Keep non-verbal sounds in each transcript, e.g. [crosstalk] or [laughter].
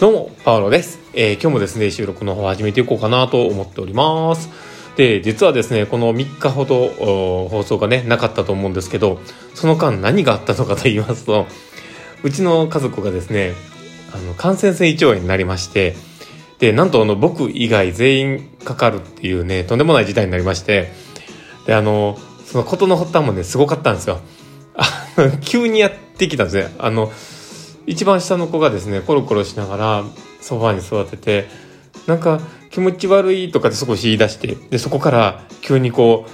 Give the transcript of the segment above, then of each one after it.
どうも、パウロです。えー、今日もですね、収録の方を始めていこうかなと思っております。で、実はですね、この3日ほど放送がね、なかったと思うんですけど、その間何があったのかと言いますと、うちの家族がですね、あの、感染性胃腸炎になりまして、で、なんとあの、僕以外全員かかるっていうね、とんでもない事態になりまして、で、あの、そのことの発端もね、すごかったんですよ。あ、急にやってきたんですね。あの、一番下の子がですねコロコロしながらソファに座っててなんか気持ち悪いとかで少し言い出してでそこから急にこ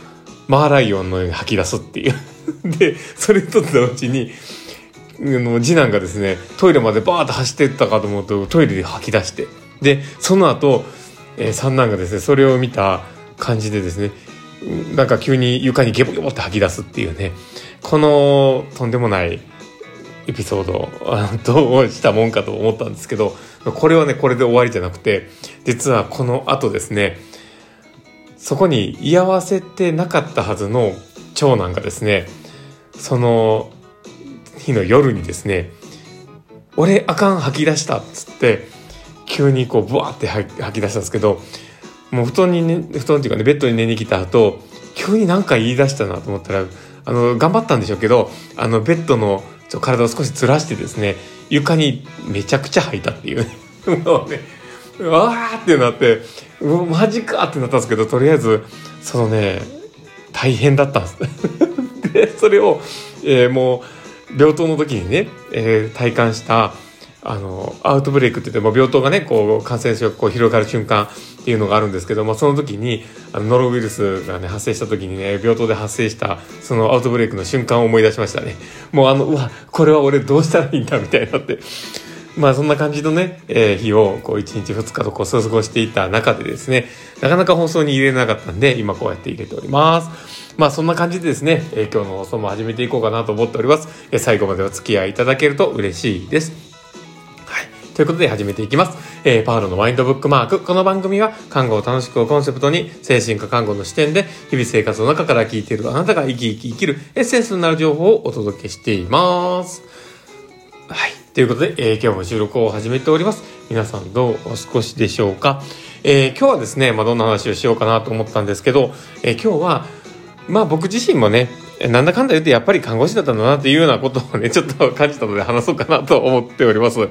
うマーライオンのように吐き出すっていう [laughs] でそれと同時にの次男がですねトイレまでバーッと走ってったかと思うとトイレで吐き出してでその後、えー、三男がですねそれを見た感じでですねなんか急に床にゲボゲボって吐き出すっていうね。このとんでもないエピソードどうしたもんかと思ったんですけどこれはねこれで終わりじゃなくて実はこの後ですねそこに居合わせてなかったはずの長男がですねその日の夜にですね「俺あかん吐き出した」っつって急にこうブワーって吐き出したんですけどもう布団に、ね、布団っていうかねベッドに寝に来た後急に何か言い出したなと思ったらあの頑張ったんでしょうけどあのベッドのちょ体を少しずらしてですね床にめちゃくちゃ吐いたっていうね。もうねわーってなってうマジかってなったんですけどとりあえずそのね大変だったんです。[laughs] でそれを、えー、もう病棟の時にね、えー、体感したあのアウトブレイクって言っても病棟がねこう感染症がこう広がる瞬間っていうのがあるんですけどもその時にあのノロウイルスがね発生した時にね病棟で発生したそのアウトブレイクの瞬間を思い出しましたね。もうあのうわこれは俺どうしたらいいんだみたいになって。まあそんな感じのね、えー、日をこう1日2日とこう過ごしていた中でですねなかなか放送に入れなかったんで今こうやって入れております。まあそんな感じでですね、えー、今日の放送も始めていこうかなと思っております、えー、最後までお付き合いいただけると嬉しいです。ということで始めていきます。えー、パウロのマインドブックマーク。この番組は、看護を楽しくをコンセプトに、精神科看護の視点で、日々生活の中から聞いているあなたが生き生き生きるエッセンスになる情報をお届けしています。はい。ということで、えー、今日も収録を始めております。皆さんどうお過ごしでしょうか？えー、今日はですね、まあ、どんな話をしようかなと思ったんですけど、えー、今日は、まあ僕自身もね、なんだかんだ言ってやっぱり看護師だったんだなっていうようなことをね、ちょっと感じたので話そうかなと思っております。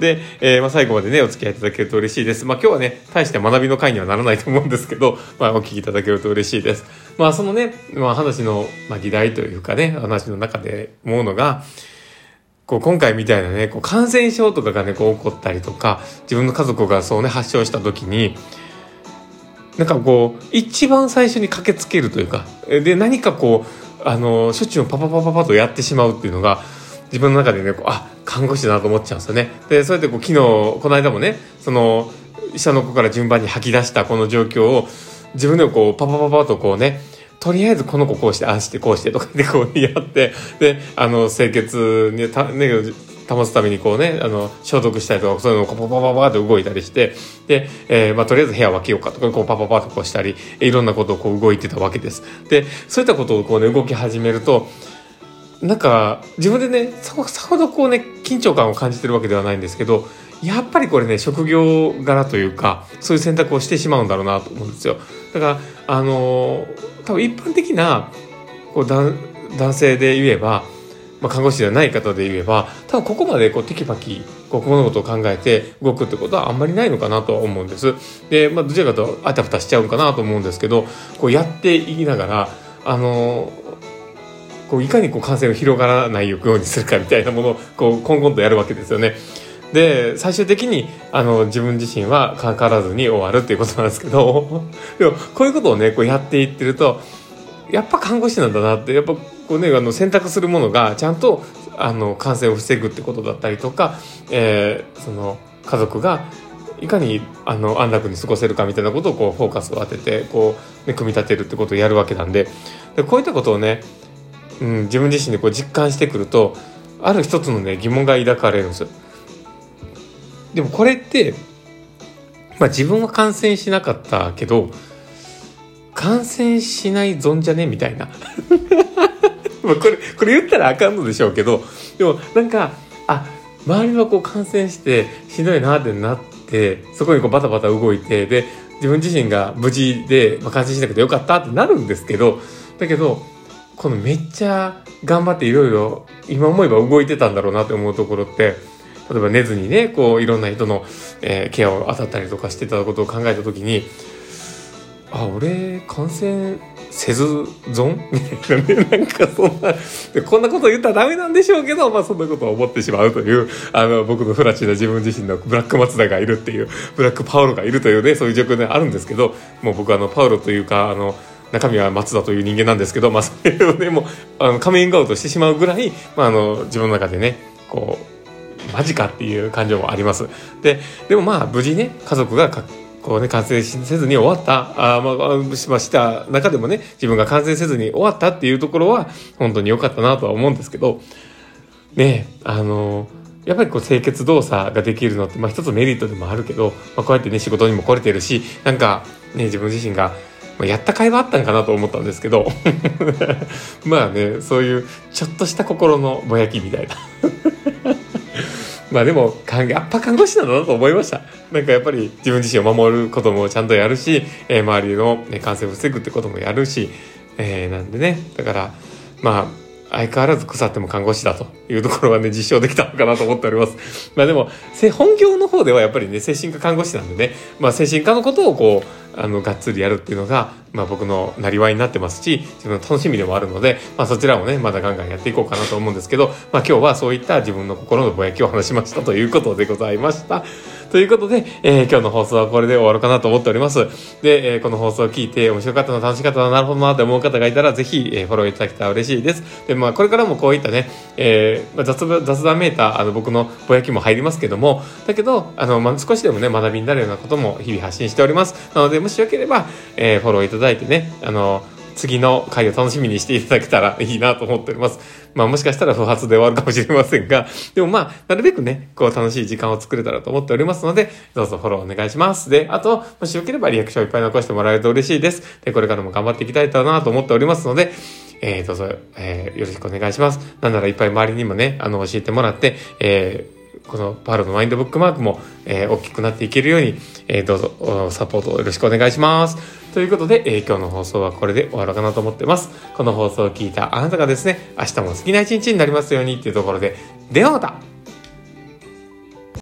で、えー、まあ、最後までね、お付き合いいただけると嬉しいです。まあ、今日はね、大して学びの会にはならないと思うんですけど、まあ、お聞きいただけると嬉しいです。まあ、そのね、まあ、話の、まあ、議題というかね、話の中で思うのが、こう、今回みたいなね、こう、感染症とかがね、こう、起こったりとか、自分の家族がそうね、発症した時に、なんかこう、一番最初に駆けつけるというか、で、何かこう、あの、処置をパパパパパとやってしまうっていうのが、自分の中でね、こうあ、看護師だなと思っちゃうんですよね。で、そうやってこう昨日、この間もね、その、下の子から順番に吐き出したこの状況を、自分でこう、パパパパとこうね、とりあえずこの子こうして、ああして、こうしてとかでこう [laughs] やって、で、あの、清潔に、たね、保つためにこうね、あの、消毒したりとか、そういうのをパパパパパって動いたりして、で、えー、まあ、とりあえず部屋を分けようかとか、こうパパパとこうしたり、いろんなことをこう動いてたわけです。で、そういったことをこうね、動き始めると、なんか自分でねさほどこうね緊張感を感じてるわけではないんですけどやっぱりこれね職業柄というかそういう選択をしてしまうんだろうなと思うんですよ。だからあの多分一般的なこう男性で言えば、まあ、看護師ではない方で言えば多分ここまでこうテキパキこう物事を考えて動くってことはあんまりないのかなとは思うんです。で、まあ、どちらかとあたふたしちゃうんかなと思うんですけどこうやっていきながらあのこういかにこう感染を広がらないようにするかみたいなものをこう今後とやるわけですよね。で最終的にあの自分自身はかからずに終わるっていうことなんですけど [laughs] でもこういうことをねこうやっていってるとやっぱ看護師なんだなってやっぱこう、ね、あの選択するものがちゃんとあの感染を防ぐってことだったりとか、えー、その家族がいかにあの安楽に過ごせるかみたいなことをこうフォーカスを当ててこう、ね、組み立てるってことをやるわけなんででこういったことをねうん、自分自身でこう実感してくるとある一つのね疑問が抱かれるんです。でもこれって、まあ、自分は感染しなかったけど感染しない存じゃねみたいな [laughs] まあこれこれ言ったらあかんのでしょうけどでもなんかあ周りはこう感染してしんどいなってなってそこにこうバタバタ動いてで自分自身が無事で、まあ、感染しなくてよかったってなるんですけどだけどこのめっちゃ頑張っていろいろ今思えば動いてたんだろうなって思うところって例えば寝ずにねこういろんな人の、えー、ケアを当たったりとかしてたことを考えた時にあ俺感染せず損 [laughs] みたいなねなんかそんなこんなこと言ったらダメなんでしょうけど、まあ、そんなことを思ってしまうというあの僕のフラチな自分自身のブラック松田がいるっていうブラックパウロがいるというねそういう状況であるんですけどもう僕はあのパウロというかあの中身は松田という人間なんですけど、まあ、それをねもうあのカミングアウトしてしまうぐらい、まあ、あの自分の中でねこうマジかっていう感情もあります。ででもまあ無事ね家族がこうね、感染せずに終わった、あまあ、しました中でもね、自分が感染せずに終わったっていうところは、本当に良かったなとは思うんですけど、ね、あの、やっぱりこう清潔動作ができるのって、まあ一つメリットでもあるけど、まあこうやってね、仕事にも来れてるし、なんかね、自分自身が、まあ、やった甲斐はあったんかなと思ったんですけど、[laughs] まあね、そういうちょっとした心のぼやきみたいな。[laughs] まあでも、やっぱ看護師なんだなと思いました。なんかやっぱり自分自身を守ることもちゃんとやるし、えー、周りの、ね、感染を防ぐってこともやるし、えー、なんでね、だから、まあ、相変わらず腐っても看護師だというところはね、実証できたのかなと思っております。[laughs] まあでも、本業の方ではやっぱりね、精神科看護師なんでね、まあ精神科のことをこう、あの、がっつりやるっていうのが、まあ僕のなりわいになってますし、自分の楽しみでもあるので、まあそちらをね、まだガンガンやっていこうかなと思うんですけど、まあ今日はそういった自分の心のぼやきを話しましたということでございました。ということで、えー、今日の放送はこれで終わるかなと思っております。で、えー、この放送を聞いて面白かったな、楽しかったな、なるほどなって思う方がいたら、ぜひ、えー、フォローいただけたら嬉しいです。で、まあ、これからもこういったね、えー、雑雑談メーター、あの、僕のぼやきも入りますけども、だけど、あの、まあ、少しでもね、学びになるようなことも日々発信しております。なので、もしよければ、えー、フォローいただいてね、あの、次の回を楽しみにしていただけたらいいなと思っております。まあもしかしたら不発で終わるかもしれませんが、[laughs] でもまあ、なるべくね、こう楽しい時間を作れたらと思っておりますので、どうぞフォローお願いします。で、あと、もしよければリアクションいっぱい残してもらえると嬉しいです。で、これからも頑張っていきたいなと思っておりますので、えー、どうぞ、えー、よろしくお願いします。なんならいっぱい周りにもね、あの、教えてもらって、えー、このパールのマインドブックマークも、えー、大きくなっていけるように、えー、どうぞサポートをよろしくお願いします。ということで、えー、今日の放送はこれで終わろうかなと思ってます。この放送を聞いたあなたがですね、明日も好きな一日になりますようにっていうところで、ではまた